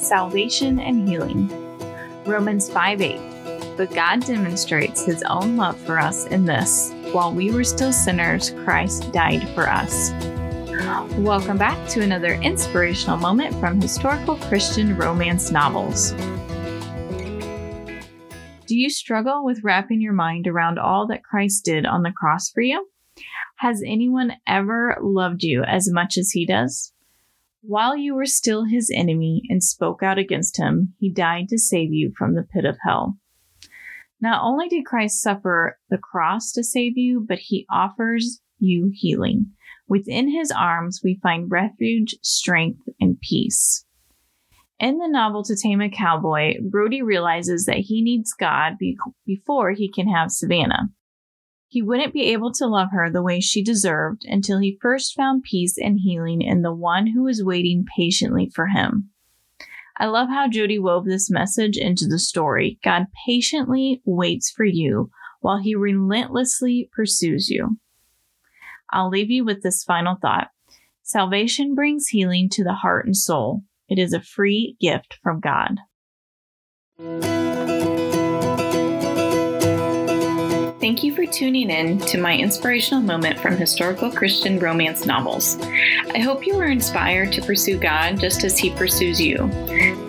salvation and healing. Romans 5 8. But God demonstrates his own love for us in this while we were still sinners, Christ died for us. Welcome back to another inspirational moment from historical Christian romance novels. Do you struggle with wrapping your mind around all that Christ did on the cross for you? Has anyone ever loved you as much as he does? While you were still his enemy and spoke out against him, he died to save you from the pit of hell. Not only did Christ suffer the cross to save you, but he offers you healing. Within his arms, we find refuge, strength, and peace. In the novel To Tame a Cowboy, Brody realizes that he needs God be- before he can have Savannah. He wouldn't be able to love her the way she deserved until he first found peace and healing in the one who was waiting patiently for him. I love how Jody wove this message into the story. God patiently waits for you while he relentlessly pursues you. I'll leave you with this final thought. Salvation brings healing to the heart and soul. It is a free gift from God. Thank you for tuning in to my inspirational moment from historical Christian romance novels. I hope you were inspired to pursue God just as He pursues you.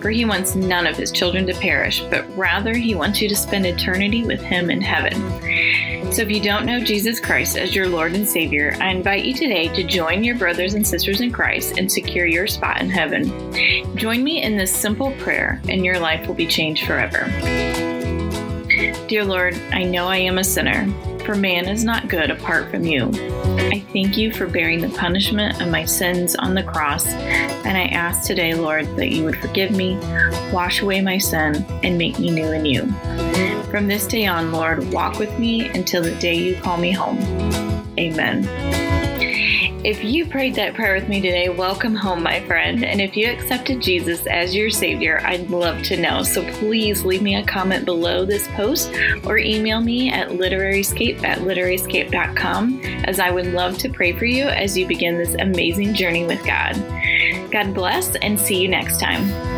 For He wants none of His children to perish, but rather He wants you to spend eternity with Him in heaven. So if you don't know Jesus Christ as your Lord and Savior, I invite you today to join your brothers and sisters in Christ and secure your spot in heaven. Join me in this simple prayer, and your life will be changed forever. Dear Lord, I know I am a sinner, for man is not good apart from you. I thank you for bearing the punishment of my sins on the cross, and I ask today, Lord, that you would forgive me, wash away my sin, and make me new in you. From this day on, Lord, walk with me until the day you call me home. Amen. If you prayed that prayer with me today, welcome home, my friend. And if you accepted Jesus as your Savior, I'd love to know. So please leave me a comment below this post or email me at literaryscape at literaryscape.com as I would love to pray for you as you begin this amazing journey with God. God bless and see you next time.